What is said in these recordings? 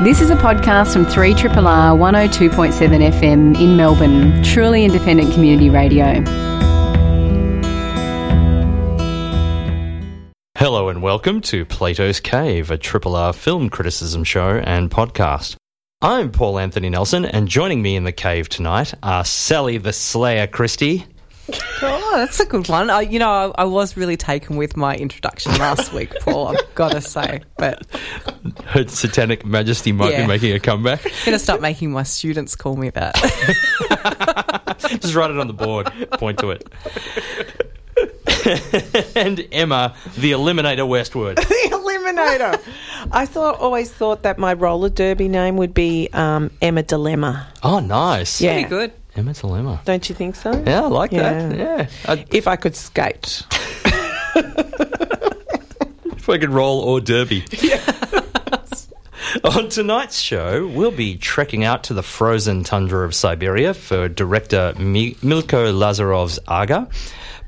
This is a podcast from 3RRR 102.7 FM in Melbourne, truly independent community radio. Hello and welcome to Plato's Cave, a Triple R film criticism show and podcast. I'm Paul Anthony Nelson, and joining me in the cave tonight are Sally the Slayer Christie. Oh, that's a good one. I, you know, I, I was really taken with my introduction last week, Paul. I've got to say, but Her Satanic Majesty might be making a comeback. I'm going to start making my students call me that. Just write it on the board, point to it. and Emma, the Eliminator Westwood. the Eliminator. I thought, always thought that my roller derby name would be um, Emma Dilemma. Oh, nice. Yeah. Pretty good. Emma Dilemma. Don't you think so? Yeah, I like that. Yeah. Yeah. I, If I could skate. if I could roll or derby. On tonight's show, we'll be trekking out to the frozen tundra of Siberia for director Mi- Milko Lazarov's Aga,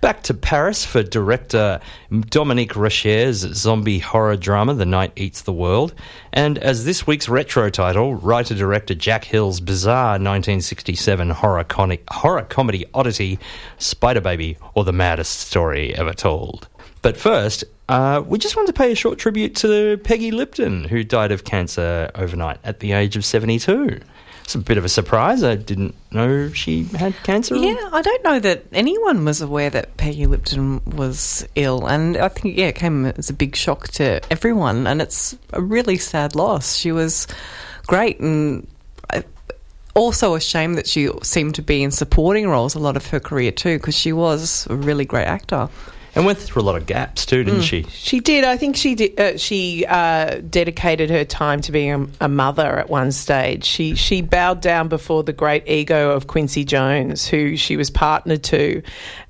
back to Paris for director Dominique Rocher's zombie horror drama The Night Eats the World, and as this week's retro title, writer director Jack Hill's bizarre 1967 horror, coni- horror comedy oddity Spider Baby, or the maddest story ever told. But first, uh, we just wanted to pay a short tribute to Peggy Lipton, who died of cancer overnight at the age of 72. It's a bit of a surprise. I didn't know she had cancer. Yeah, I don't know that anyone was aware that Peggy Lipton was ill, and I think yeah, it came as a big shock to everyone, and it's a really sad loss. She was great, and also a shame that she seemed to be in supporting roles a lot of her career too, because she was a really great actor. And went through a lot of gaps too, didn't she? She did. I think she did. Uh, she uh, dedicated her time to being a, a mother at one stage. She she bowed down before the great ego of Quincy Jones, who she was partnered to,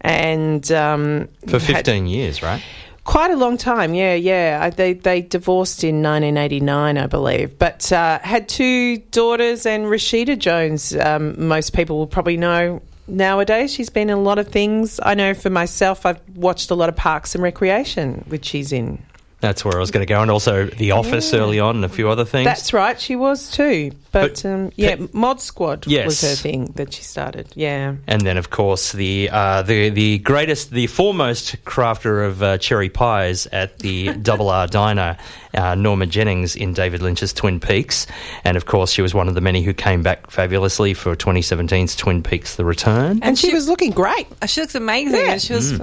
and um, For 15 years, right? Quite a long time, yeah, yeah. I, they they divorced in 1989, I believe, but uh, had two daughters. And Rashida Jones, um, most people will probably know nowadays. She's been in a lot of things. I know for myself, I've watched a lot of Parks and Recreation, which she's in. That's where I was going to go. And also The Office early on and a few other things. That's right, she was too. But, But um, yeah, Pe- Mod Squad Yes. was her thing that she started. Yeah. And then, of course, the uh, the the greatest, the foremost crafter of uh, cherry pies at the Double R Diner, uh, Norma Jennings in David Lynch's Twin Peaks, and of course, she was one of the many who came back fabulously for 2017's Twin Peaks: The Return. And, she, she- was looking great. Uh, She looks amazing, Yeah. and she was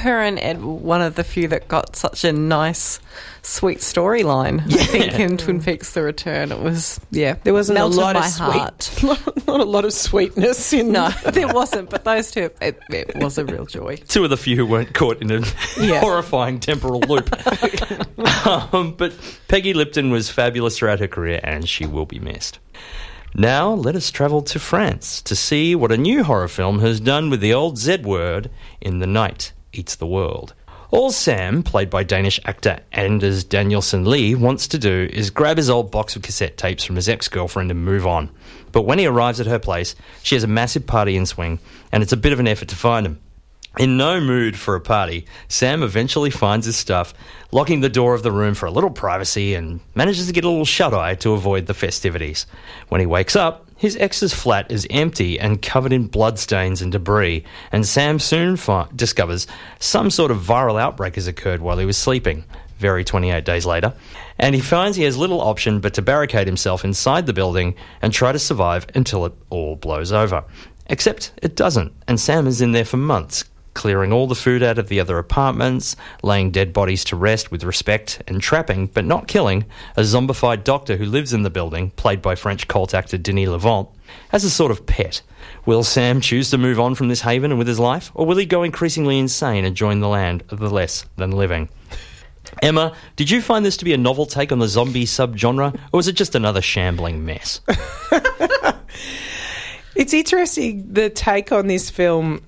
her and Ed one of the few that got such a nice, sweet storyline. I think in Twin Peaks: The Return, it was yeah, There wasn't a lot of heart. sweet, not a lot of sweetness in. No, there wasn't, but those two, it, it was a real joy. Two of the few who weren't caught in a Yeah. horrifying temporal loop. um, but Peggy Lipton was fabulous throughout her career, and she will be missed. Now, let us travel to France to see what a new horror film has done with the old Z word in The Night Eats the World. All Sam, played by Danish actor Anders Danielsen Lie, wants to do is grab his old box of cassette tapes from his ex girlfriend and move on. But when he arrives at her place, she has a massive party in swing, and it's a bit of an effort to find him. In no mood for a party, Sam eventually finds his stuff, locking the door of the room for a little privacy and manages to get a little shut eye to avoid the festivities. When he wakes up, his ex's flat is empty and covered in bloodstains and debris, and Sam soon fi- discovers some sort of viral outbreak has occurred while he was sleeping. Very 28 days later. And he finds he has little option but to barricade himself inside the building and try to survive until it all blows over. Except it doesn't, and Sam is in there for months, clearing all the food out of the other apartments, laying dead bodies to rest with respect, and trapping, but not killing, a zombified doctor who lives in the building, played by French cult actor Denis Lavant, as a sort of pet. Will Sam choose to move on from this haven and with his life, or will he go increasingly insane and join the land of the less than living? Emma, did you find this to be a novel take on the zombie subgenre, or was it just another shambling mess? It's interesting the take on this film.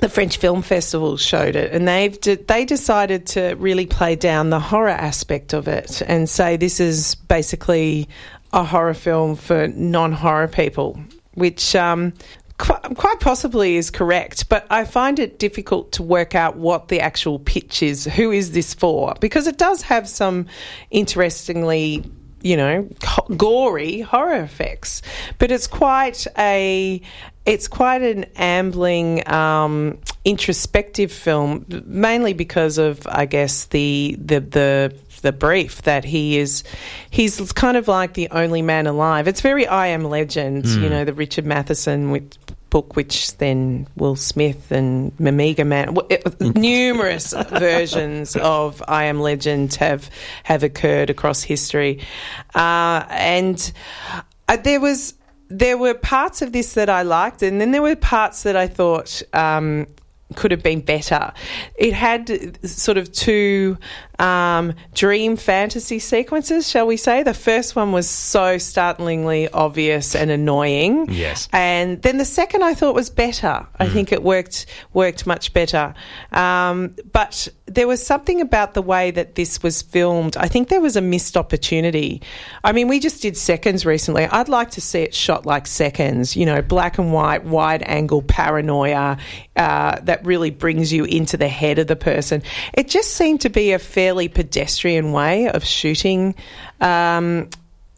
The French Film Festival showed it, and they've de- they decided to really play down the horror aspect of it and say this is basically a horror film for non-horror people, which um, qu- quite possibly is correct. But I find it difficult to work out what the actual pitch is. Who is this for? Because it does have some interestingly you know, gory horror effects. But it's quite a, it's quite an ambling, um, introspective film, mainly because of, I guess, the the the the brief that he is he's kind of like the only man alive. It's very I Am Legend, you know, the Richard Matheson with book, which then Will Smith and Omega Man, numerous versions of I Am Legend have have occurred across history, uh, and uh, there was there were parts of this that I liked, and then there were parts that I thought. Um, could have been better. It had sort of two um, dream fantasy sequences, shall we say. The first one was so startlingly obvious and annoying. Yes. And then the second I thought was better. I think it worked worked much better. Um, but there was something about the way that this was filmed. I think there was a missed opportunity. I mean, we just did seconds recently. I'd like to see it shot like seconds. You know, black and white, wide angle paranoia uh, that really brings you into the head of the person. It just seemed to be a fairly pedestrian way of shooting. Um,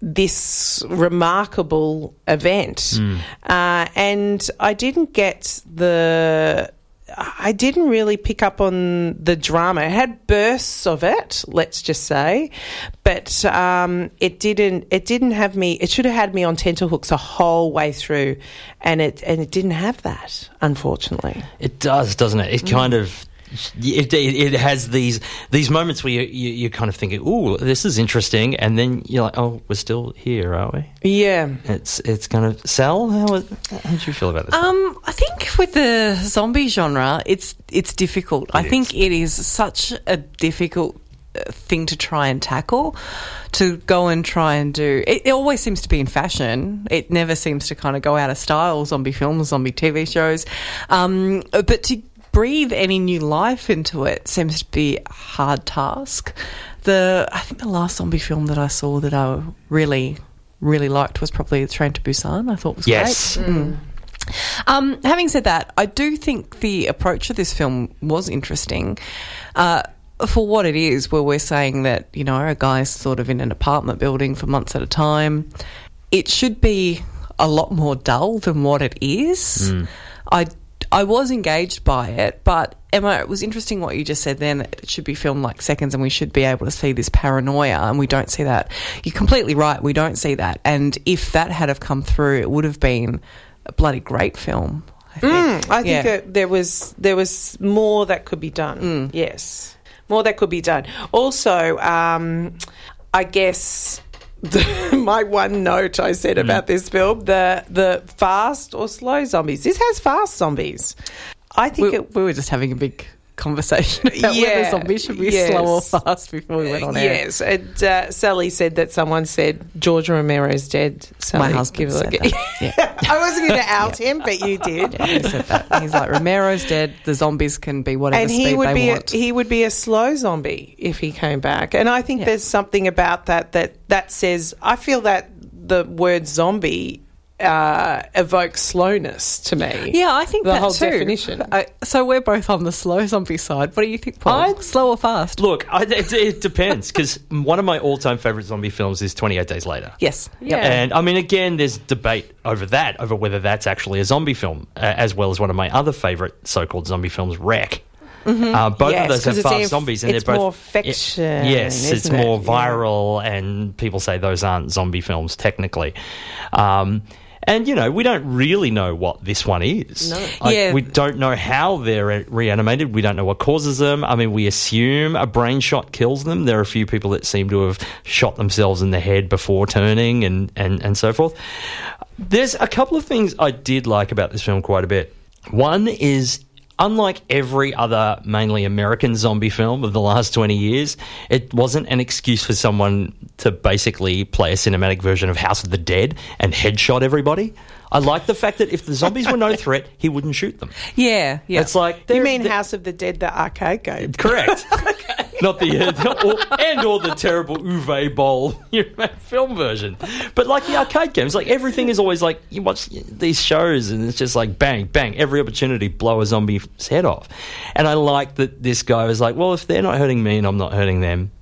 this remarkable event. Uh, and I didn't get the. I didn't really pick up on the drama. It had bursts of it, let's just say, but um, it didn't. It didn't have me. It should have had me on tenterhooks a whole way through, and it and it didn't have that, unfortunately. It does, doesn't it? It kind of. It, it, it has these these moments where you, you, you're kind of thinking, "Ooh, this is interesting," and then you're like, "Oh, we're still here, are we?" Yeah. It's it's kind of Sal. How how did you feel about this? Um, I think with the zombie genre, it's it's difficult. I think it is such a difficult uh, thing to try and tackle. To go and try and do it, it always seems to be in fashion. It never seems to kind of go out of style. Zombie films, zombie TV shows, um, but to breathe any new life into it seems to be a hard task. The I think the last zombie film that I saw that I really really liked was probably Train to Busan. I thought was yes, great. Mm. Um, having said that, I do think the approach of this film was interesting. Uh, for what it is, where we're saying that, you know, a guy's sort of in an apartment building for months at a time, it should be a lot more dull than what it is. I, I was engaged by it, but Emma, it was interesting what you just said then. that It should be filmed like seconds and we should be able to see this paranoia, and we don't see that. You're completely right, we don't see that. And if that had have come through, it would have been a bloody great film. I think, Mm, I think Yeah. that there was there was more that could be done. Mm. Yes, more that could be done. Also, um, I guess my one note I said Mm. about this film the the fast or slow zombies. This has fast zombies. I think we, it. we were just having a big conversation about whether zombies should be yes. slow or fast before we went on air. Yes, and uh, Sally said that someone said George Romero's dead. Sally, My husband give a said look. that. Yeah. I wasn't going to out him, but you did. Yeah, he said that. He's like Romero's dead. The zombies can be whatever and speed he would they be a, want. he would be a slow zombie if he came back. And I think Yeah. there's something about that that that says I feel that the word zombie uh, evokes slowness to me. yeah, I think the that whole too. definition. Uh, so we're both on the slow zombie side. What do you think, Paul? I- slow or fast? Look, I, it, it depends because one of my all-time favorite zombie films is Twenty Eight Days Later. Yes. Yeah. And I mean, again, there's debate over that, over whether that's actually a zombie film, uh, as well as one of my other favorite so-called zombie films, REC. Uh, both Yes, of those have fast zombies, and it's they're both more fiction, yes, it's isn't it? more Yeah. viral, and people say those aren't zombie films technically. Um, and you know, we don't really know what this one is. No. Like, Yeah. we don't know how they're reanimated. We don't know what causes them. I mean, we assume a brain shot kills them. There are a few people that seem to have shot themselves in the head before turning, and and and so forth. There's a couple of things I did like about this film quite a bit. One is unlike every other mainly American zombie film of the last 20 years, it wasn't an excuse for someone to basically play a cinematic version of House of the Dead and headshot everybody. I like the fact that if the zombies were no threat, he wouldn't shoot them. Yeah. Yeah. It's like You mean House of the Dead, the arcade game? Correct. Not the, uh, the- or, and or the terrible Uwe Boll film version, but like the arcade games, like everything is always like you watch these shows and it's just like bang bang every opportunity blow a zombie's head off, and I like that this guy was like, well, if they're not hurting me and I'm not hurting them,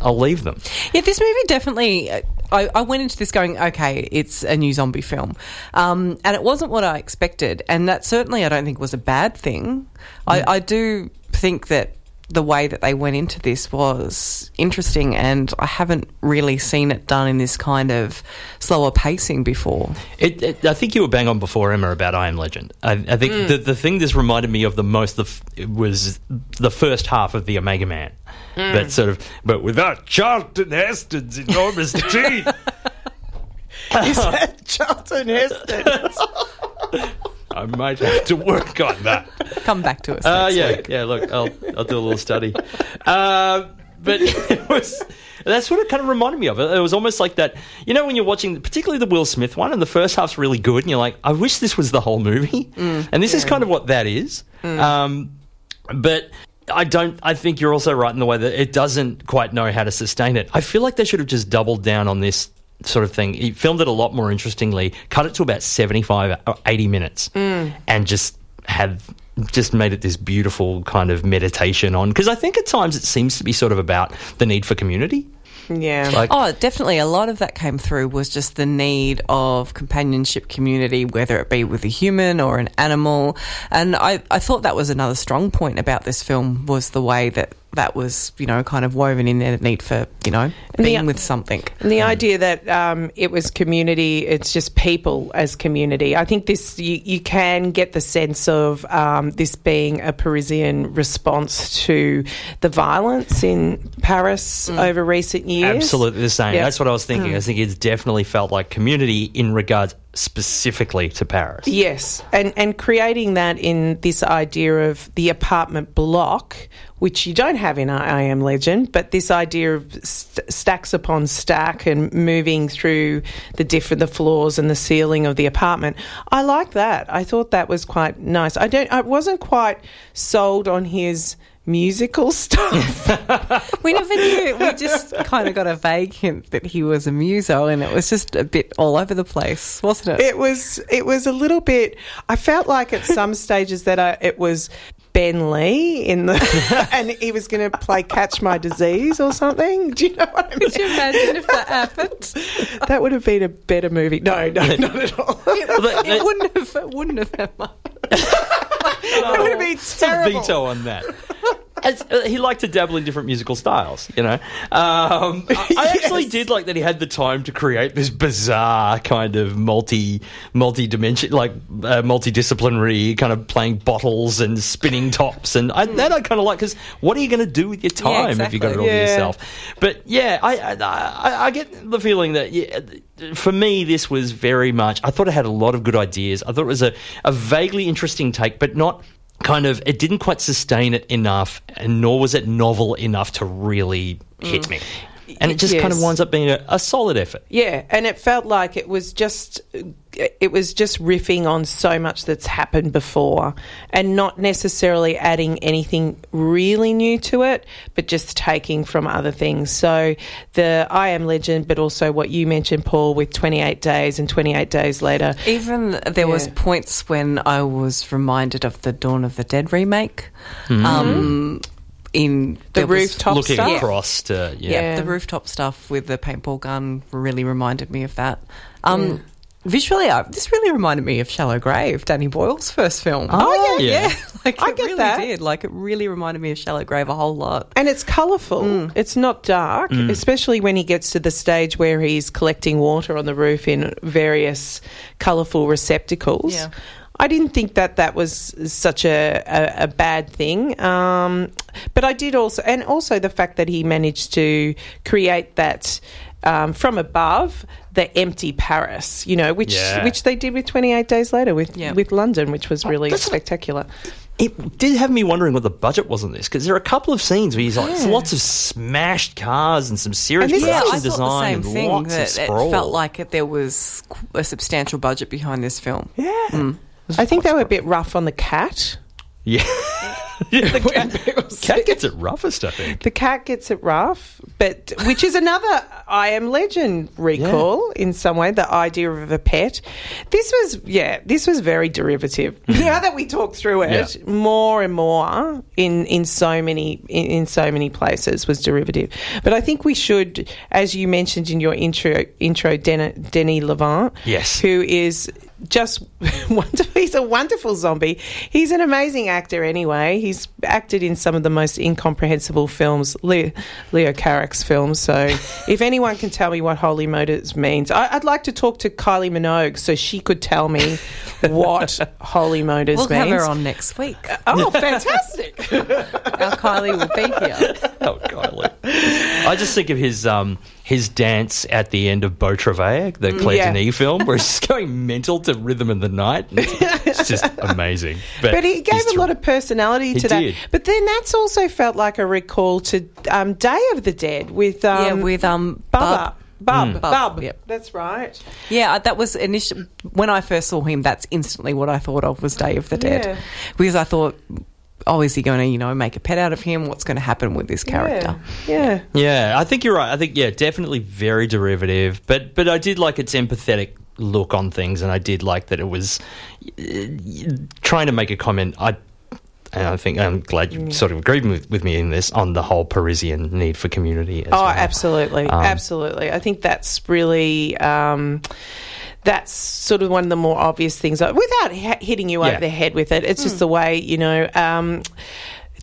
I'll leave them. Yeah, this movie definitely. I, I went into this going, okay, it's a new zombie film, um, and it wasn't what I expected, and that certainly I don't think was a bad thing. I, I do think that the way that they went into this was interesting, and I haven't really seen it done in this kind of slower pacing before. It, it, I think you were bang on before, Emma, about I Am Legend. I, I think Mm. the, the thing this reminded me of the most the f- was the first half of the Omega Man. Mm. But sort of, but without Charlton Heston's enormous teeth. Is that Charlton Heston? I might have to work on that. Come back to us. Uh, yeah, week. yeah. Look, I'll I'll do a little study. Uh, but it was that's what it kind of reminded me of. It was almost like that. You know, when you're watching, particularly the Will Smith one, and the first half's really good, and you're like, I wish this was the whole movie. and this is kind of what that is. Um, but. I don't. I think you're also right in the way that it doesn't quite know how to sustain it. I feel like they should have just doubled down on this sort of thing. He filmed it a lot more interestingly, cut it to about 75 or 80 minutes, mm. and just had just made it this beautiful kind of meditation on. Because I think at times it seems to be sort of about the need for community. yeah. Like, Oh, definitely. A lot of that came through was just the need of companionship community, whether it be with a human or an animal. And I, I thought that was another strong point about this film was the way that that was, you know, kind of woven in there, the need for, you know, the- being with something. And the idea that um, it was community, it's just people as community. I think this, you, you can get the sense of um, this being a Parisian response to the violence in Paris over recent years. absolutely the same. Yeah. That's what I was thinking. I think it's definitely felt like community in regards specifically to Paris. Yes, and and creating that in this idea of the apartment block, which you don't have in I Am Legend, but this idea of st- stacks upon stack and moving through the different the floors and the ceiling of the apartment. I like that. I thought that was quite nice. I don't. I wasn't quite sold on his musical stuff. We never knew. We just kind of got a vague hint that he was a muso, and it was just a bit all over the place, wasn't it? it was it was a little bit. I felt like at some stages that I, it was Ben Lee in the, and he was going to play Catch My Disease or something. Do you know what I mean? Could you imagine if that happened? That would have been a better movie. No, no, not at all. Well, that- It wouldn't have. It wouldn't have. Emma. It would have been It's a terrible. veto on that. As, uh, he liked to dabble in different musical styles, you know. Um, I, I actually did like that he had the time to create this bizarre kind of multi multi dimension, like uh, multidisciplinary kind of playing bottles and spinning tops, and I, that I kind of like because what are you going to do with your time if you got it all exactly. to yourself? But yeah, I, I I I get the feeling that yeah, for me this was very much. I thought it had a lot of good ideas. I thought it was a, a vaguely interesting take, but not kind of. It didn't quite sustain it enough, and nor was it novel enough to really hit mm. me. And it just kind of winds up being a, a solid effort. Yeah, and it felt like it was just it was just riffing on so much that's happened before and not necessarily adding anything really new to it, but just taking from other things. So the I Am Legend, but also what you mentioned, Paul, with 28 days and 28 days later. Even there was points when I was reminded of the Dawn of the Dead remake. Um, in The rooftop Looking stuff. across to yeah. yeah, Yeah. the rooftop stuff with the paintball gun really reminded me of that. Um, mm. Visually, I, this really reminded me of Shallow Grave, Danny Boyle's first film. Oh, oh yeah. yeah, like I it get really that. did. Like it really reminded me of Shallow Grave a whole lot. And it's colourful. Mm. It's not dark, mm. especially when he gets to the stage where he's collecting water on the roof in various colourful receptacles. Yeah. I didn't think that that was such a, a, a bad thing. Um, but I did also, and also the fact that he managed to create that um, from above, the empty Paris, you know, which Yeah. which they did with 28 Days Later with, Yeah. with London, which was really that's- spectacular. It did have me wondering what the budget was on this because there are a couple of scenes where he's like lots of smashed cars and some serious And this is Yeah, production I thought the design same and thing. lots That of sprawl. it felt like it, there was a substantial budget behind this film. Yeah. I think they were a bit rough on the cat. yeah. yeah the cat, cat gets it roughest, I think. The cat gets it rough, but which is another I Am Legend recall in some way, the idea of a pet. This was, yeah, this was very derivative. Mm-hmm. now that we talk through it, Yeah. more and more in, in so many in, in so many places was derivative. But I think we should, as you mentioned in your intro, intro Den- Denny Lavant, Yes. who is just wonderful. He's a wonderful zombie. He's an amazing actor anyway. He's acted in some of the most incomprehensible films, Leo, Leo Carax films. So if anyone can tell me what Holy Motors means, I, I'd like to talk to Kylie Minogue so she could tell me what Holy Motors means. We'll have her on next week. Oh, fantastic. Our Kylie will be here. Oh, Kylie. I just think of his um, his dance at the end of Beau Travail, the Claire Yeah. Denis film, where he's going mental to Rhythm of the Night. It's, it's just amazing. But he gave he's a lot of personality He to that. did. But then that's also felt like a recall to um, Day of the Dead with um, yeah, with um, Bubba. Bub. Bub. Mm. Bub. Bub, yep. That's right. Yeah, that was initial when I first saw him. That's instantly what I thought of was Day of the Dead, Yeah. because I thought, oh, is he going to you know make a pet out of him? What's going to happen with this character? Yeah. yeah. Yeah, I think you're right. I think yeah, definitely very derivative. But but I did like its empathetic look on things, and I did like that it was uh, trying to make a comment. I and I think I'm glad you sort of agreed with, with me in this on the whole Parisian need for community. As Oh, well. absolutely, Um, absolutely. I think that's really. Um, that's sort of one of the more obvious things. Without ha- hitting you Yeah. over the head with it, it's just the way you know um,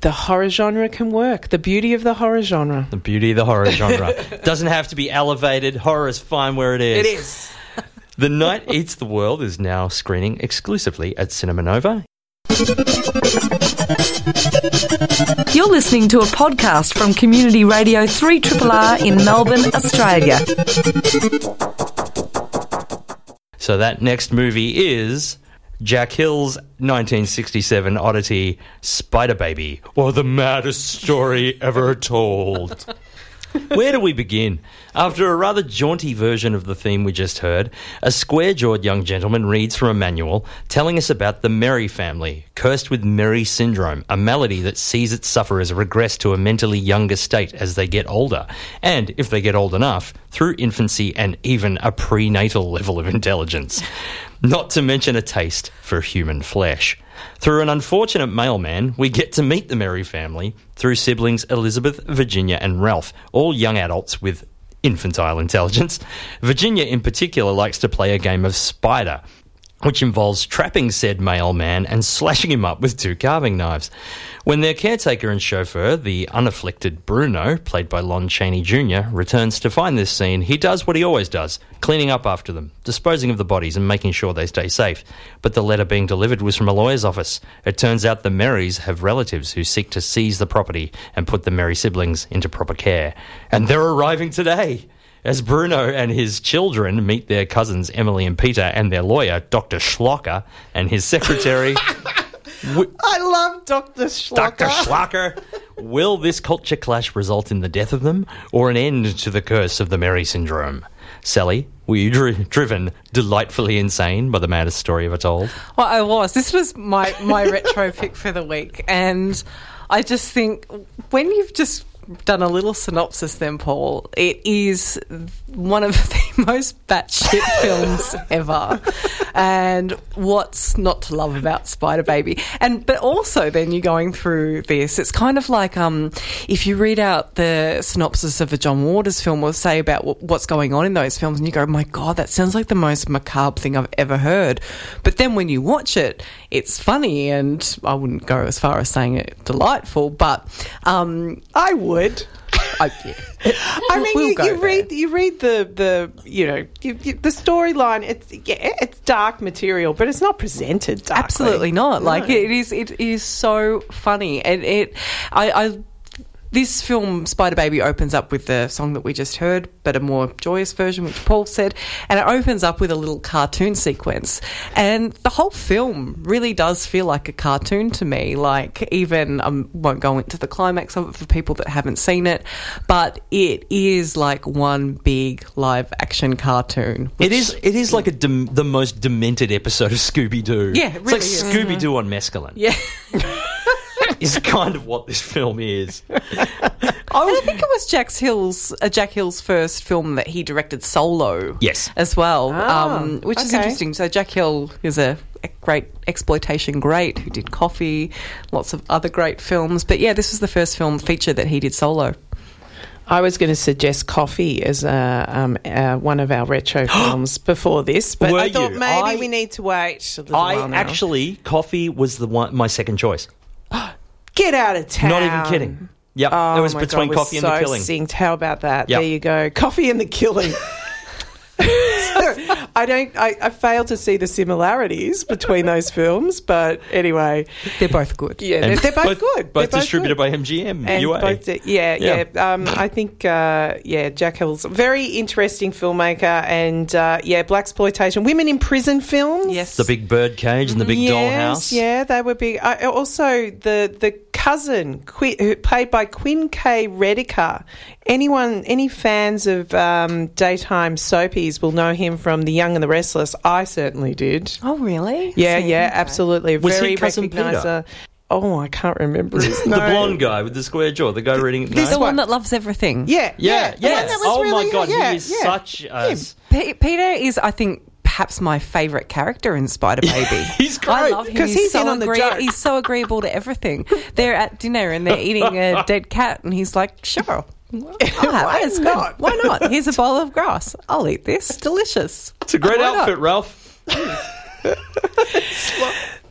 the horror genre can work. The beauty of the horror genre. The beauty of the horror genre doesn't have to be elevated. Horror is fine where it is. It is. The Night Eats the World is now screening exclusively at Cinema Nova. You're listening to a podcast from Community Radio 3RR in Melbourne, Australia. So that next movie is Jack Hill's 1967 oddity Spider Baby, or the maddest story ever told. Where do we begin? After a rather jaunty version of the theme we just heard, a square jawed young gentleman reads from a manual telling us about the Merry family, cursed with Merry syndrome, a malady that sees its sufferers regress to a mentally younger state as they get older, and, if they get old enough, through infancy and even a prenatal level of intelligence. Not to mention a taste for human flesh. Through an unfortunate mailman, we get to meet the Merry family through siblings Elizabeth, Virginia, and Ralph, all young adults with infantile intelligence. Virginia, in particular, likes to play a game of spider, which involves trapping said mailman and slashing him up with two carving knives. When their caretaker and chauffeur, the unafflicted Bruno, played by Lon Chaney Jr., returns to find this scene, he does what he always does cleaning up after them, disposing of the bodies, and making sure they stay safe. But the letter being delivered was from a lawyer's office. It turns out the Merrys have relatives who seek to seize the property and put the Merry siblings into proper care. And they're arriving today. As Bruno and his children meet their cousins Emily and Peter and their lawyer, Dr. Schlocker, and his secretary, I love Dr. Schlocker. Dr. Schlocker. Will this culture clash result in the death of them or an end to the curse of the Merry syndrome? Sally, were you dri- driven delightfully insane by the maddest story ever told? Well, I was. This was my my retro pick for the week, and I just think when you've just done a little synopsis, then Paul, it is one of the most batshit films ever. And what's not to love about Spider Baby? And but also, then you're going through this. It's kind of like um, if you read out the synopsis of a John Waters film, or say about wh- what's going on in those films, and you go, "My God, that sounds like the most macabre thing I've ever heard." But then when you watch it, it's funny, and I wouldn't go as far as saying it delightful, but um, I would. I, yeah. I mean, We'll you, you read you read the the you know you, you, the storyline. It's yeah, it's dark material, but it's not presented darkly. Absolutely not. Like it is. It is so funny, and it. I. I this film, Spider Baby, opens up with the song that we just heard, but a more joyous version, which Paul said, and it opens up with a little cartoon sequence. And the whole film really does feel like a cartoon to me. Like, even I um, won't go into the climax of it for people that haven't seen it, but it is like one big live action cartoon. It is. It is like a dem- the most demented episode of Scooby Doo. Yeah, it it's like really. Scooby Doo on mescaline. Yeah. is kind of what this film is. And I think it was Jack Hill's uh, Jack Hill's first film that he directed solo. Yes. as well, Ah, um, which is interesting. So Jack Hill is a, a great exploitation great who did Coffy, lots of other great films. But yeah, this was the first film feature that he did solo. I was going to suggest Coffy as uh, um, uh, one of our retro films before this, but Were I thought you? maybe I- we need to wait a little I while now. actually, Coffy was the one my second choice. Get out of town. Not even kidding. Yep, Oh it was between God, Coffy and the killing. Synced. How about that? Yep. There you go. Coffy and the killing. I don't. I, I fail to see the similarities between those films, but anyway, They're both good. yeah, they're, they're both, good. Both They're distributed good. by MGM. And UA. both yeah, Yeah. yeah. Um, I think, uh, yeah, Jack Hill's a very interesting filmmaker, and uh, yeah, black exploitation, women in prison films. Yes. the big bird cage and the big yes, dollhouse. Yeah, they were big. Uh, also, the the cousin, Qui- who, played by Quinn K. Redeker. Anyone, any fans of um, daytime soapies will know him from The Young and the Restless. I certainly did. Oh, really? Yeah, See, yeah, okay. absolutely. Was he Very cousin Peter? recogniser. Uh, oh, I can't remember his The name. blonde guy with the square jaw, the guy reading. This The one one. that loves everything. Yeah, Yeah, the one yes. Oh really- my god, yeah, he is yeah. such a. Peter is, I think, perhaps my favourite character in Spider Baby. He's I great. love him 'Cause he's so in on the agree- joke. He's so agreeable to everything. They're at dinner and they're eating a dead cat, and he's like, "Sure, I'll have Why it. It's good. not?" Why not? Here's a bowl of grass. I'll eat this. Delicious. It's a great Why not? outfit, Ralph.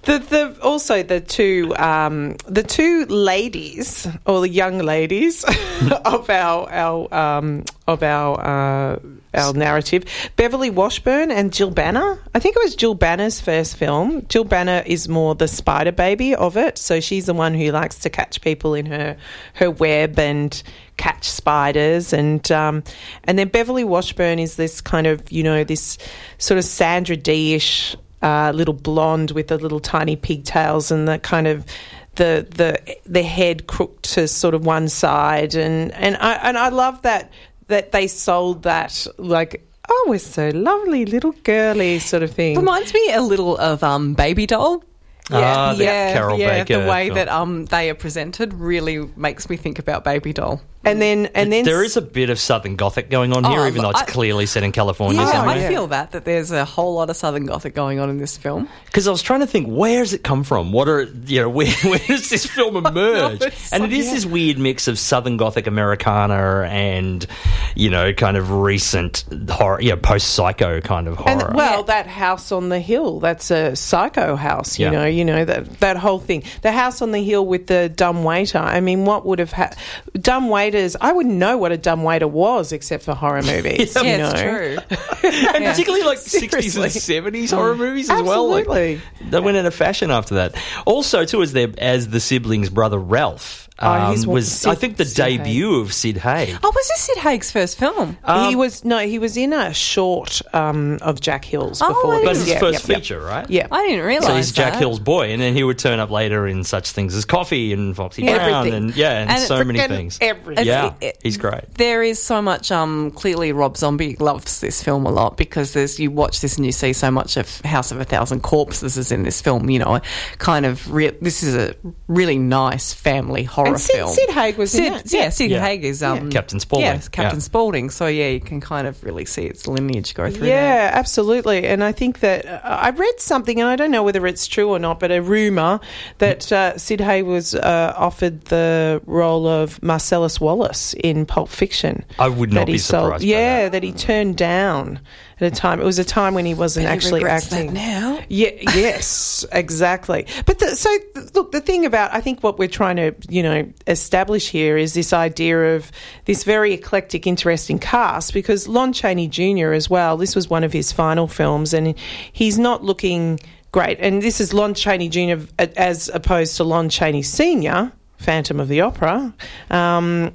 The, the also the two um, the two ladies or the young ladies of our our um, of our uh, our narrative, Beverly Washburn and Jill Banner. I think it was Jill Banner's first film. Jill Banner is more the spider baby of it, so she's the one who likes to catch people in her her web and catch spiders and um, and then Beverly Washburn is this kind of you know this sort of Sandra Dee-ish uh, little blonde with the little tiny pigtails and the kind of the the the head crooked to sort of one side and and I and I love that that they sold that like oh we're so lovely little girly sort of thing. Reminds me a little of um, Baby Doll. Ah, the Carroll yeah. Baker The way film. that um, they are presented really makes me think about Baby Doll. And then and then there is a bit of Southern Gothic going on here, Oh, even though it's I- clearly set in California Yeah, somewhere. I feel that that there's a whole lot of Southern Gothic going on in this film. Because I was trying to think, where does it come from? What are you know? Where, where does this film emerge? it's and so- it is this weird mix of Southern Gothic Americana and you know, kind of recent horror, yeah, post Psycho kind of horror. And well, that house on the hill, that's a psycho house, you Yeah. know, you know, that that whole thing. The house on the hill with the dumb waiter. I mean, what would have had dumb waiters I wouldn't know what a dumb waiter was except for horror movies. you yeah, know? it's true. and particularly like. 60s and 70s horror movies as well. Like, Absolutely. they went into fashion after that. Also, too, as their as the siblings' brother Ralph um, wa- was, I think, the Sid Haig. debut of Sid Haig. Oh, was this Sid Haig's first film? he was no, he was in a short um, of Jack Hill's Oh, before I this. But it's his Yeah, first yeah, feature, right? Yeah. I didn't realise. So he's Jack. Hill's boy, and then he would turn up later in such things as Coffy and Foxy Brown, Everything. and yeah, and, And so many things. everything. Yeah, It's- it- he's great. There is so much. Um, clearly, Rob Zombie loves this film a lot because there's you watch this and you see so much of House of a Thousand Corpses is in this film. You know, kind of. Re- this is a really nice family horror And Sid- film. Sid Haig was in Sid, it. Yeah, Sid Yeah. Haig is um, Captain Spaulding. Yeah, Captain Yeah. Spaulding. So yeah, you can kind of really see its lineage go through. Yeah, there. absolutely. And I think that uh, I read something, and I don't know whether it's true or not, but a rumor that uh, Sid Haig was uh, offered the role of Marcellus Wallace in Pulp Fiction. I would not That he be sold- surprised by Yeah, that. that he turned down at a time. It was a time when he wasn't actually acting now. Yeah, yes, exactly. But the, so look, the thing about I think what we're trying to you know establish here is this idea of this very eclectic, interesting cast because Lon Chaney Jr. as well. This was one of his final films, and he's not looking great. And this is Lon Chaney Jr. as opposed to Lon Chaney Sr. Phantom of the Opera, um,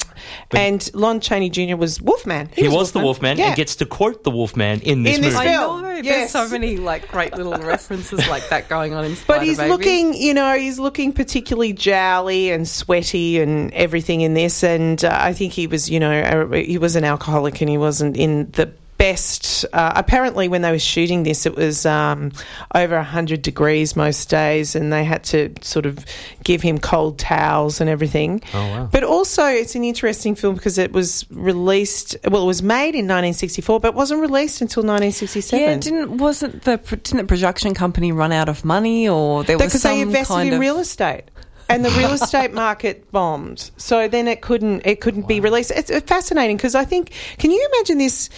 and Lon Chaney Jr. was Wolfman. He was the Wolfman Yeah. and gets to quote the Wolfman in this In this movie. I film. know. There's so many like great little references like that going on in. But he's Baby. looking, you know, he's looking particularly jowly and sweaty and everything in this. And uh, I think he was, you know, uh, he was an alcoholic and he wasn't in the best. Uh, apparently, when they were shooting this, it was um, over hundred degrees most days, and they had to sort of give him cold towels and everything. Oh, wow. But also, it's an interesting film because it was released. Well, it was made in 1964, but it wasn't released until 1967. Yeah, didn't wasn't the didn't the production company run out of money or there was because some they invested kind in of real estate. And the real estate market bombed, so then it couldn't it couldn't be released. It's fascinating because I think, can you imagine this?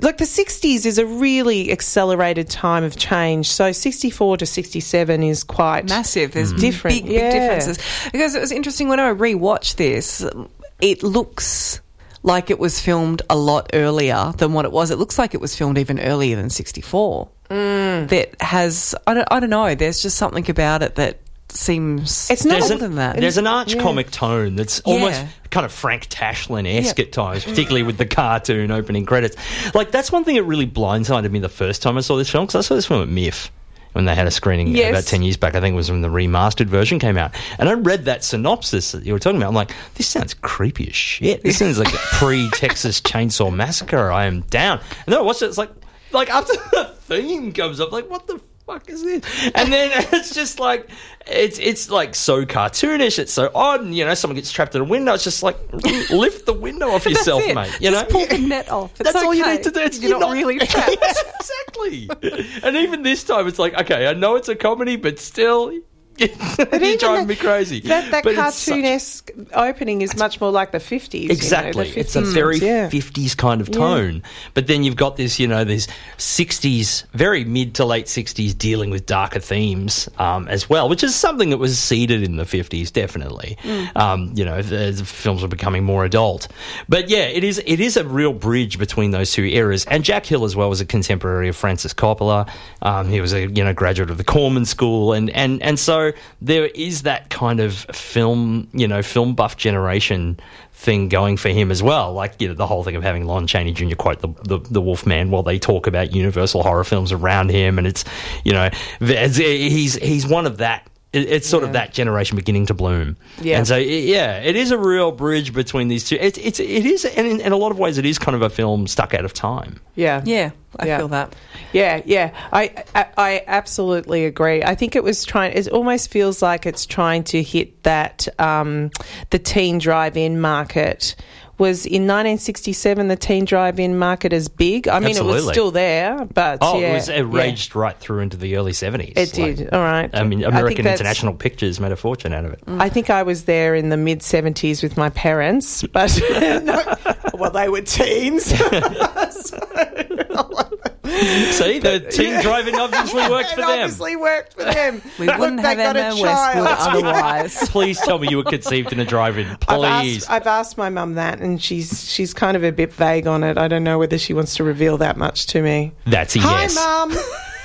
Like the '60s is a really accelerated time of change. So '64 to '67 is quite massive. There's Different, big, big yeah. differences. Because it was interesting when I rewatched this, it looks like it was filmed a lot earlier than what it was. It looks like it was filmed even earlier than 64. Mm. That has, I don't, I don't know, there's just something about it that seems It's not- There's, older an, than that. there's an arch Yeah. comic tone that's almost Yeah. kind of Frank Tashlin esque at times, particularly with the cartoon opening credits. Like, that's one thing that really blindsided me the first time I saw this film, because I saw this film at MIFF when they had a screening Yes. about 10 years back. I think it was when the remastered version came out. And I read that synopsis that you were talking about. I'm like, this sounds creepy as shit. This sounds like a pre Texas Chainsaw Massacre. I am down. And then I watched it, it's like, like after the theme comes up, like, what the fuck is this? And then it's just like it's it's like so cartoonish. It's so odd. And, you know, someone gets trapped in a window. It's just like lift the window off yourself, it. mate. You know, Just pull the net off. It's that's all you need to do. It's, You're not really trapped. exactly. And even this time, it's like okay, I know it's a comedy, but still. You're driving the- me crazy. That, that such- cartoon-esque opening is much more like the 50s. Exactly. You know, the it's a very yeah. 50s kind of tone. But then you've got this, you know, these 60s, very mid to late 60s dealing with darker themes um, as well, which is something that was seeded in the 50s, definitely. Mm. Um, you know, as films were becoming more adult. But yeah, it is it is a real bridge between those two eras. And Jack Hill as well was a contemporary of Francis Coppola. Um, he was a, you know, graduate of the Corman School. And, and, and so there is that kind of film, you know, film buff generation thing going for him as well. Like, you know, the whole thing of having Lon Chaney Jr. quote the, the, the Wolfman while they talk about Universal horror films around him. And it's, you know, he's, he's one of that. It- It's sort of that generation beginning to bloom, Yeah. And so, i- yeah, it is a real bridge between these two. It's, it's, it is, and in, in a lot of ways, it is kind of a film stuck out of time. Yeah. Yeah, I Yeah. feel that. Yeah, yeah, I, I I absolutely agree. I think it was trying. It almost feels like it's trying to hit that um, the teen drive-in market. Was in 1967 the teen drive-in market as big? I mean, it was still there, but Oh, yeah, it was it yeah. raged right through into the early seventies. It did. All right. I mean, American that's- International Pictures made a fortune out of it. I think I was there in the mid 70s with my parents, but no, well, they were teens. See, the teen driving obviously works for them. obviously worked for them. We wouldn't have got a Emma child. Westwood otherwise. Please tell me you were conceived in a drive-in, I've please. asked, I've asked my mum that, and she's she's kind of a bit vague on it. I don't know whether she wants to reveal that much to me. That's a Hi, yes. mum.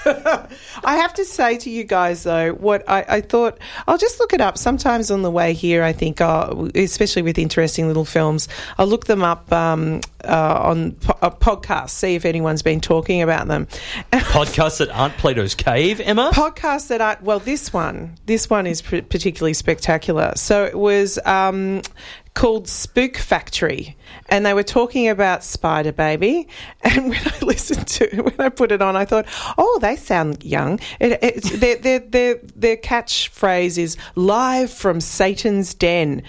I have to say to you guys though, what I, I thought I'll just look it up. Sometimes on the way here, I think, oh, especially with interesting little films, I'll look them up um, uh, on po- uh, podcasts, see if anyone's been talking about them. Podcasts that aren't Plato's Cave, Emma. podcasts that aren't well this one this one is pr- particularly spectacular so it was um, called spook factory and they were talking about spider baby and when i listened to it when i put it on i thought oh they sound young it, it's, their, their, their, their catchphrase is live from satan's den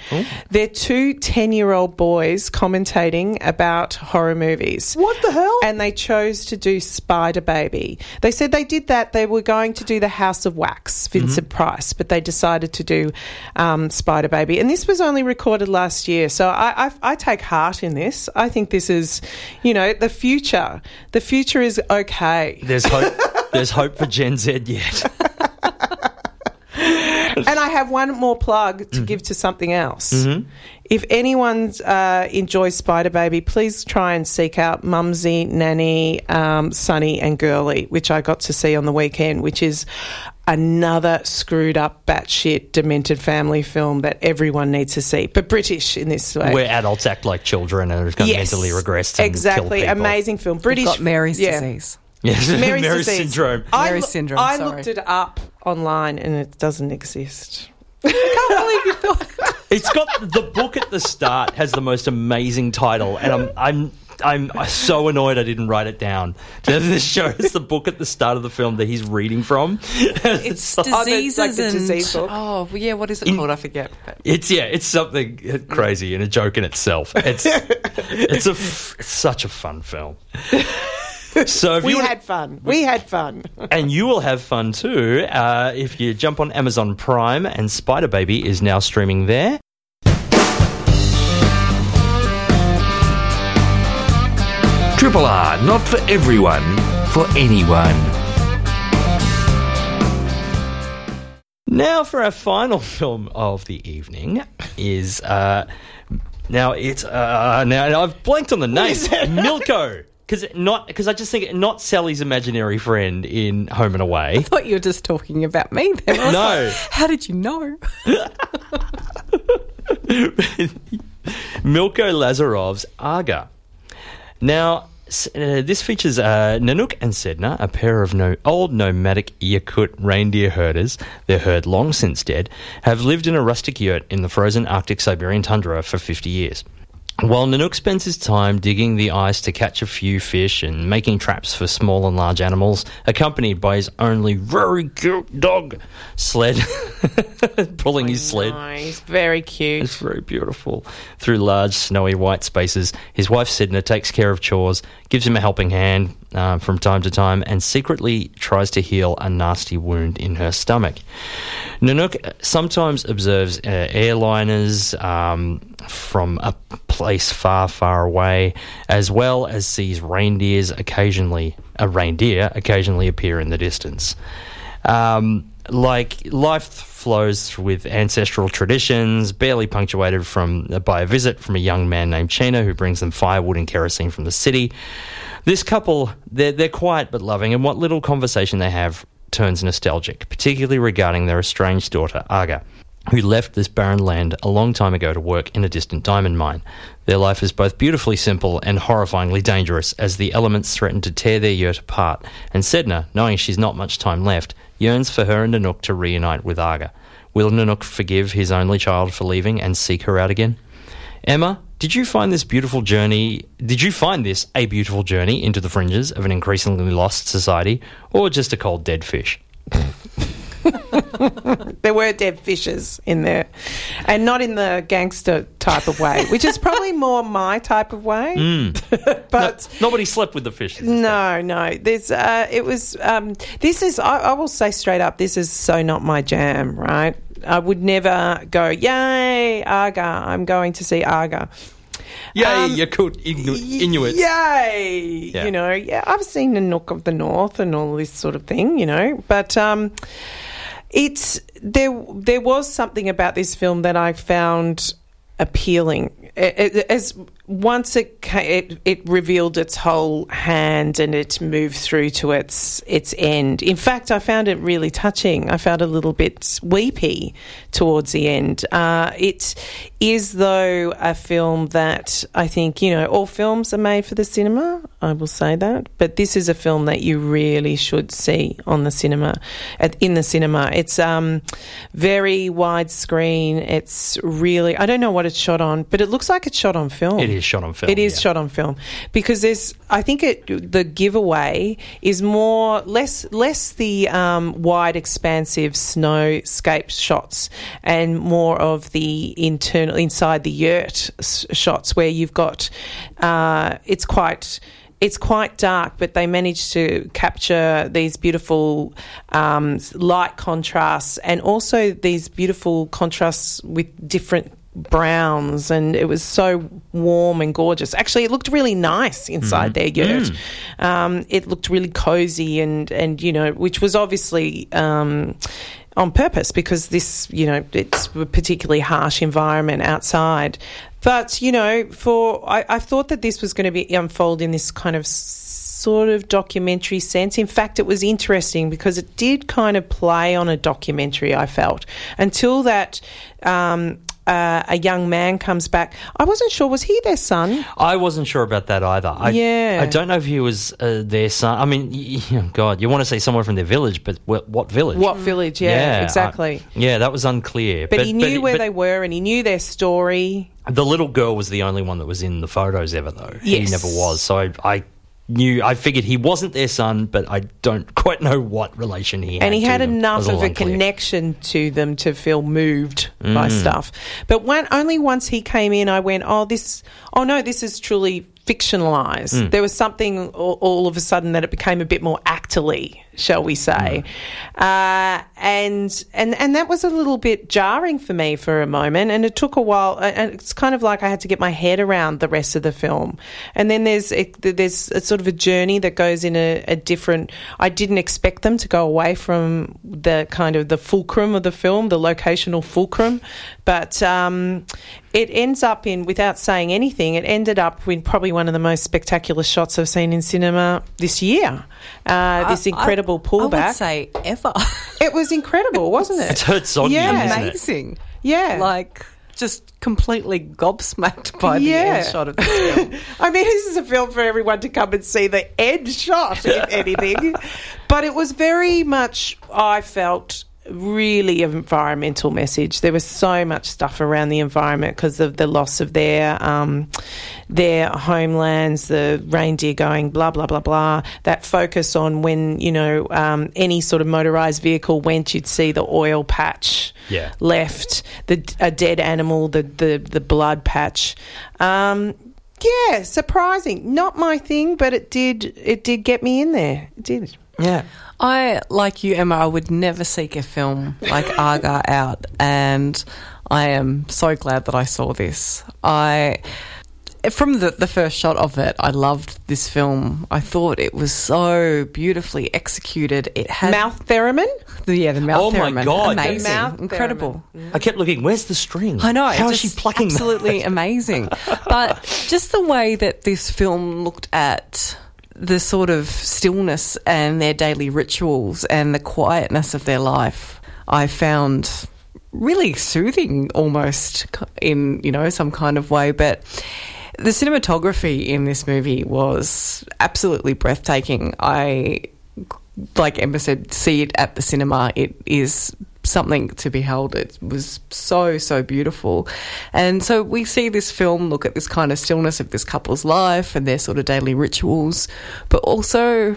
they're two 10 year old boys commentating about horror movies What the hell? and they chose to do Spider Baby. They said they did that. They were going to do the House of Wax, Vincent Price, but they decided to do um, Spider Baby. And this was only recorded last year, so I, I, I take heart in this. I think this is, you know, the future. The future is okay. There's hope. There's hope for Gen Z yet. And I have one more plug to give to something else. If anyone uh, enjoys Spider Baby, please try and seek out Mumsy, Nanny, um, Sonny, and Girly, which I got to see on the weekend, which is another screwed up, batshit, demented family film that everyone needs to see, but British in this way. Where adults act like children and are going to Yes, mentally regressed. and exactly. kill. Amazing film. British. Got Mary's yeah. disease. Yes, Mary's, Mary's disease. syndrome. I Mary's loo- syndrome, I sorry. looked it up online and it doesn't exist. I can't believe you thought. it's got the book at the start has the most amazing title, and I'm I'm I'm so annoyed I didn't write it down. This shows the book at the start of the film that he's reading from. It's Oh, diseases like the and disease book. oh yeah, what is it In- called? I forget. But It's yeah, it's something crazy and a joke in itself. It's it's a f- it's such a fun film. So if We you had fun. We had fun. and you will have fun too uh, if you jump on Amazon Prime and Spider Baby is now streaming there. Triple R, not for everyone, for anyone. Now for our final film of the evening is uh, now it's uh, now I've blanked on the name Milko because not because I just think not Sally's imaginary friend in Home and Away. I thought you were just talking about me. Then No. like, how did you know? Milko Lazarov's Aga. Now, s- uh, this features uh, Nanook and Sedna, a pair of no- old nomadic Yakut reindeer herders. Their herd, long since dead, have lived in a rustic yurt in the frozen Arctic Siberian tundra for 50 years. While Nanook spends his time digging the ice to catch a few fish and making traps for small and large animals, accompanied by his only very cute dog, Sled, pulling his sled. Nice. Very cute. It's very beautiful. Through large, snowy white spaces, his wife Sedna takes care of chores, gives him a helping hand uh, from time to time, and secretly tries to heal a nasty wound in her stomach. Nanook sometimes observes uh, airliners um, from a place far, far away, as well as sees reindeers occasionally. A reindeer occasionally appear in the distance. Um, like life flows with ancestral traditions, barely punctuated from by a visit from a young man named Chena who brings them firewood and kerosene from the city. This couple, they're, they're quiet but loving, and what little conversation they have turns nostalgic, particularly regarding their estranged daughter, Aga, who left this barren land a long time ago to work in a distant diamond mine. Their life is both beautifully simple and horrifyingly dangerous as the elements threaten to tear their yurt apart, and Sedna, knowing she's not much time left, yearns for her and Nanook to reunite with Aga. Will Nanook forgive his only child for leaving and seek her out again? Emma, did you find this beautiful journey? Did you find this a beautiful journey into the fringes of an increasingly lost society, or just a cold dead fish? There were dead fishes in there, and not in the gangster type of way, which is probably more my type of way. Mm. but Nobody slept with the fish. no, no, there's. Uh, it was. Um, this is. I, I will say straight up. This is so not my jam. Right. I would never go. Yay, Aga! I'm going to see Aga. Yay, Um, Yakut Inu- Inuits. Yay! Yeah. You know, yeah, I've seen Nanook of the North and all this sort of thing, you know, but um, it's there. There was something about this film that I found appealing. As once it, it it revealed its whole hand and it moved through to its its end. In fact, I found it really touching. I it a little bit weepy towards the end. Uh, it is though a film that I think you know all films are made for the cinema. I will say that, but this is a film that you really should see on the cinema, at, in the cinema. It's um, very widescreen. It's really I don't know what it's shot on, but it looks like it's shot on film. It is shot on film. It is yeah. shot on film because there's. I think it. The giveaway is more less less the um, wide, expansive snowscape shots, and more of the internal inside the yurt s- shots where you've got. Uh, it's quite. It's quite dark, but they managed to capture these beautiful um, light contrasts and also these beautiful contrasts with different browns and it was so warm and gorgeous. Actually, it looked really nice inside their yurt. Um, it looked really cozy and, and, you know, which was obviously. Um, on purpose because this, you know, it's a particularly harsh environment outside. But, you know, for I, I thought that this was going to be unfold in this kind of sort of documentary sense. In fact, it was interesting because it did kind of play on a documentary, I felt, until that. Um, uh, a young man comes back. I wasn't sure was he their son? I wasn't sure about that either. I, Yeah. I don't know if he was uh, their son. I mean, y- y- God, you want to say someone from their village, but what, what village? What village? Yeah, I- exactly. yeah, that was unclear. but, he knew where but they were and he knew their story. The little girl was the only one that was in the photos ever, though. Yes. He never was. So I, I knew, I figured he wasn't their son, but I don't quite know what relation he had. and he had. Enough of a unclear. connection to them to feel moved by Mm. stuff. But when, only once he came in, I went, "Oh, this! Oh no, this is truly fictionalized." Mm. There was something all, all of a sudden that it became a bit more actorly, shall we say? Mm. Uh, and and and that was a little bit jarring for me for a moment, and it took a while. And it's kind of like I had to get my head around the rest of the film. And then there's it, there's a sort of a journey that goes in a, a different. I didn't expect them to go away from the kind of the fulcrum of the film, the locational fulcrum, but um, it ends up in without saying anything. It ended up with probably one of the most spectacular shots I've seen in cinema this year. Uh, this I- incredible I would say ever. it was incredible, wasn't it? It's Hurt Sonia, Yeah. isn't it? Amazing. Yeah. Like just completely gobsmacked by the Yeah. end shot of this film. I mean, this is a film for everyone to come and see the end shot, if anything. But it was very much, I felt, really environmental message. There was so much stuff around the environment because of the loss of their um, their homelands, the reindeer going blah blah blah blah. That focus on when you know um, any sort of motorized vehicle went, you'd see the oil patch Yeah. left, the a dead animal, the the the blood patch. Um, yeah, surprising. Not my thing, but it did it did get me in there. It did. Yeah. I, like you, Emma, I would never seek a film like Aga out, and I am so glad that I saw this. I, from the, the first shot of it, I loved this film. I thought it was so beautifully executed. It had Mouth theremin. the, yeah, the mouth Oh my theremin. God, the amazing, mouth incredible. I kept looking, where's the string? I know. How is just she plucking that? Absolutely amazing. But just the way that this film looked at the sort of stillness and their daily rituals and the quietness of their life, I found really soothing almost in, you know, some kind of way. But the cinematography in this movie was absolutely breathtaking. I like Emma said, see it at the cinema. It is something to behold. It was so, so beautiful. And so we see this film look at this kind of stillness of this couple's life and their sort of daily rituals, but also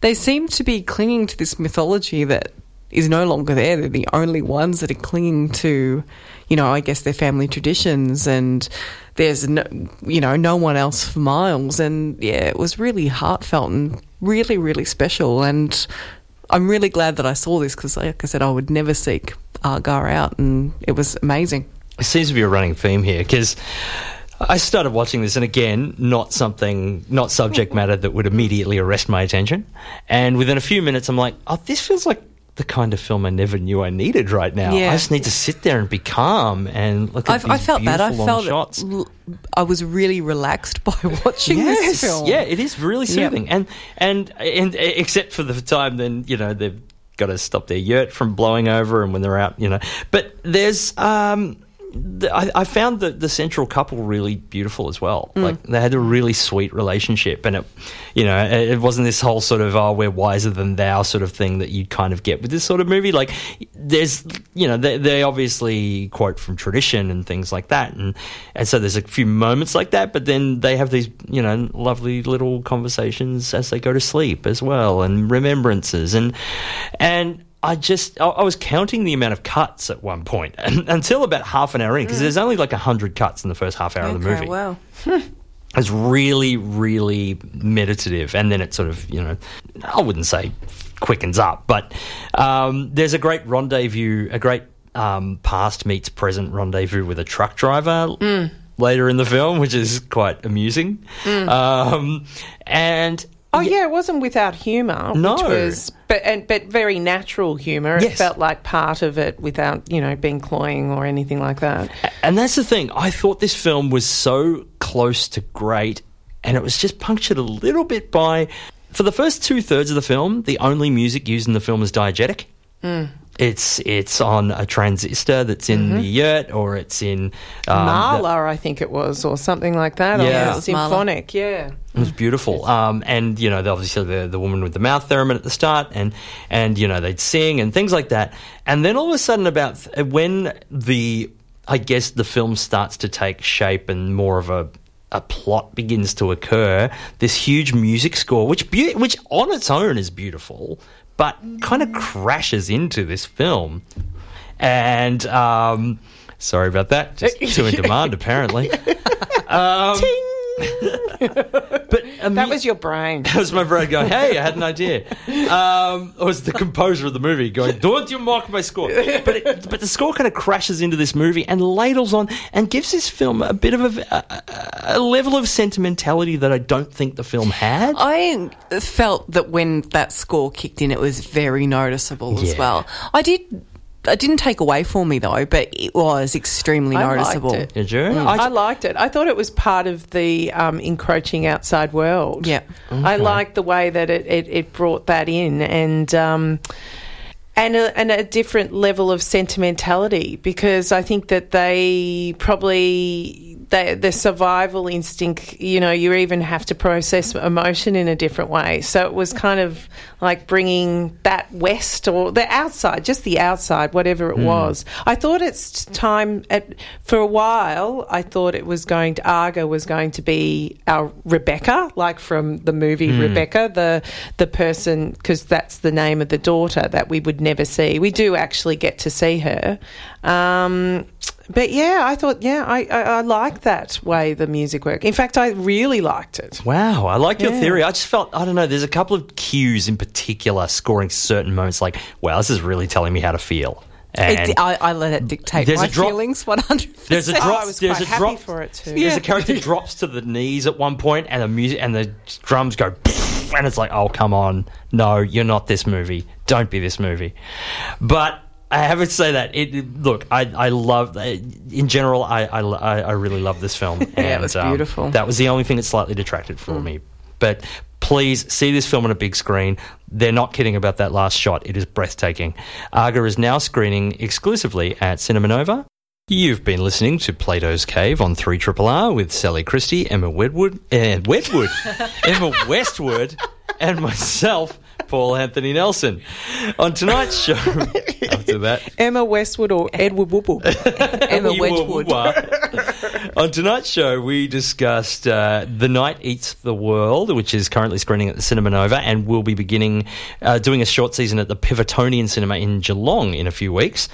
they seem to be clinging to this mythology that is no longer there. They're the only ones that are clinging to, you know, I guess their family traditions and there's no, you know, no one else for miles. And yeah, it was really heartfelt and really, really special. And I'm really glad that I saw this because, like I said, I would never seek uh, Aga out, and it was amazing. It seems to be a running theme here because I started watching this, and again, not something, not subject matter that would immediately arrest my attention. And within a few minutes, I'm like, oh, this feels like the kind of film I never knew I needed right now. Yeah. I just need to sit there and be calm and look at I, these I felt that. I beautiful long felt shots. l- I was really relaxed by watching this film. Yeah, it is really Yep. soothing, and, and and except for the time, then you know they've got to stop their yurt from blowing over, and when they're out, you know. But there's, um, the, I, I found the the central couple really beautiful as well. Mm. Like they had a really sweet relationship, and it, you know, it, it wasn't this whole sort of oh we're wiser than thou sort of thing that you'd kind of get with this sort of movie. Like there's, you know, they, they obviously quote from tradition and things like that, and and so there's a few moments like that, but then they have these, you know, lovely little conversations as they go to sleep as well, and remembrances, and and. I just I, I was counting the amount of cuts at one point and, until about half an hour in because there's only like hundred cuts in the first half hour of the movie. wow. It's really, really meditative, and then it sort of, you know, I wouldn't say quickens up, but um, there's a great rendezvous, a great um, past meets present rendezvous with a truck driver later in the film, which is quite amusing. Um, and Oh yeah, it wasn't without humour. No. which was but and, but very natural humour. It felt like part of it without you know being cloying or anything like that. And that's the thing. I thought this film was so close to great, and it was just punctured a little bit by. For the first two thirds of the film, the only music used in the film is diegetic. Mm. It's it's on a transistor that's in the yurt, or it's in um, the- Mahler, I think it was, or something like that. Yeah. symphonic, yeah. It was beautiful. Um, and you know, obviously the the woman with the mouth theremin at the start, and and you know they'd sing and things like that. And then all of a sudden, about th- when the I guess the film starts to take shape and more of a a plot begins to occur. This huge music score, which beau- which on its own is beautiful, but kind of crashes into this film. And um, sorry about that. Just too in demand, apparently. Um, but That was your brain. that was my brain going, hey, I had an idea. Um, or was the composer of the movie going, don't you mock my score. But, it, but the score kind of crashes into this movie and ladles on and gives this film a bit of a, a, a level of sentimentality that I don't think the film had. I felt that when that score kicked in, it was very noticeable as well. I did. It didn't take away for me though, but it was extremely I liked noticeable. it. Did you? I liked it. I thought it was part of the um, encroaching outside world. Yeah. I liked the way that it, it, it brought that in and um, and a, and a different level of sentimentality because I think that they probably they, the survival instinct. You know, you even have to process emotion in a different way. So it was kind of like bringing that west or the outside, just the outside, whatever it was. I thought it's time at, for a while. I thought it was going to Aga was going to be our Rebecca, like from the movie Rebecca, the the person because that's the name of the daughter that we would never see. We do actually get to see her. Um, but yeah, I thought, yeah, I, I, I like that way the music worked. In fact, I really liked it. Wow, I like your Yeah. theory. I just felt, I don't know, there's a couple of cues in particular scoring certain moments like, wow, this is really telling me how to feel. And It, I, I let it dictate my drop- feelings. One hundred. There's a drop. I was there's a happy drop for it too. There's a character drops to the knees at one point, and the music and the drums go, and it's like, oh come on, no, you're not this movie. Don't be this movie. But I have to say that it. it- Look, I I love in general. I I, I really love this film. Yeah, it and, was um, beautiful. that was the only thing that slightly detracted for me. But please see this film on a big screen. They're not kidding about that last shot. It is breathtaking. Aga is now screening exclusively at Cinema Nova. You've been listening to Plato's Cave on 3 Triple R with Sally Christie, Emma Wedwood, uh, Wedwood, Emma Westwood, and myself, Paul Anthony Nelson. On tonight's show, after that, Emma Westwood or Edward Whoople. Emma Wedgwood. On tonight's show, we discussed uh, The Night Eats the World, which is currently screening at the Cinema Nova, and we'll be beginning uh, doing a short season at the Pivotonian Cinema in Geelong in a few weeks.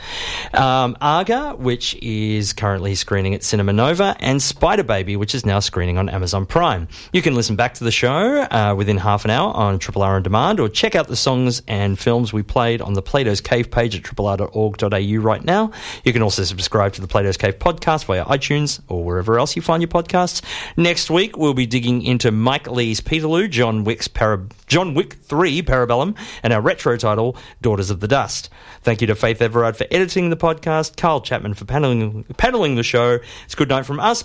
Um, Aga, which is currently screening at Cinema Nova, and Spider Baby, which is now screening on Amazon Prime. You can listen back to the show uh, within half an hour on Triple R on Demand, or check out the songs and films we played on the Plato's Cave page at triplr.org.au right now. You can also subscribe to the Plato's Cave podcast via iTunes or wherever else you find your podcasts. Next week, we'll be digging into Mike Leigh's Peterloo, John Wick's John Wick 3 Parabellum, and our retro title, Daughters of the Dust. Thank you to Faith Everard for editing the podcast, Carl Chapman for paneling, paneling the show. It's good night from us.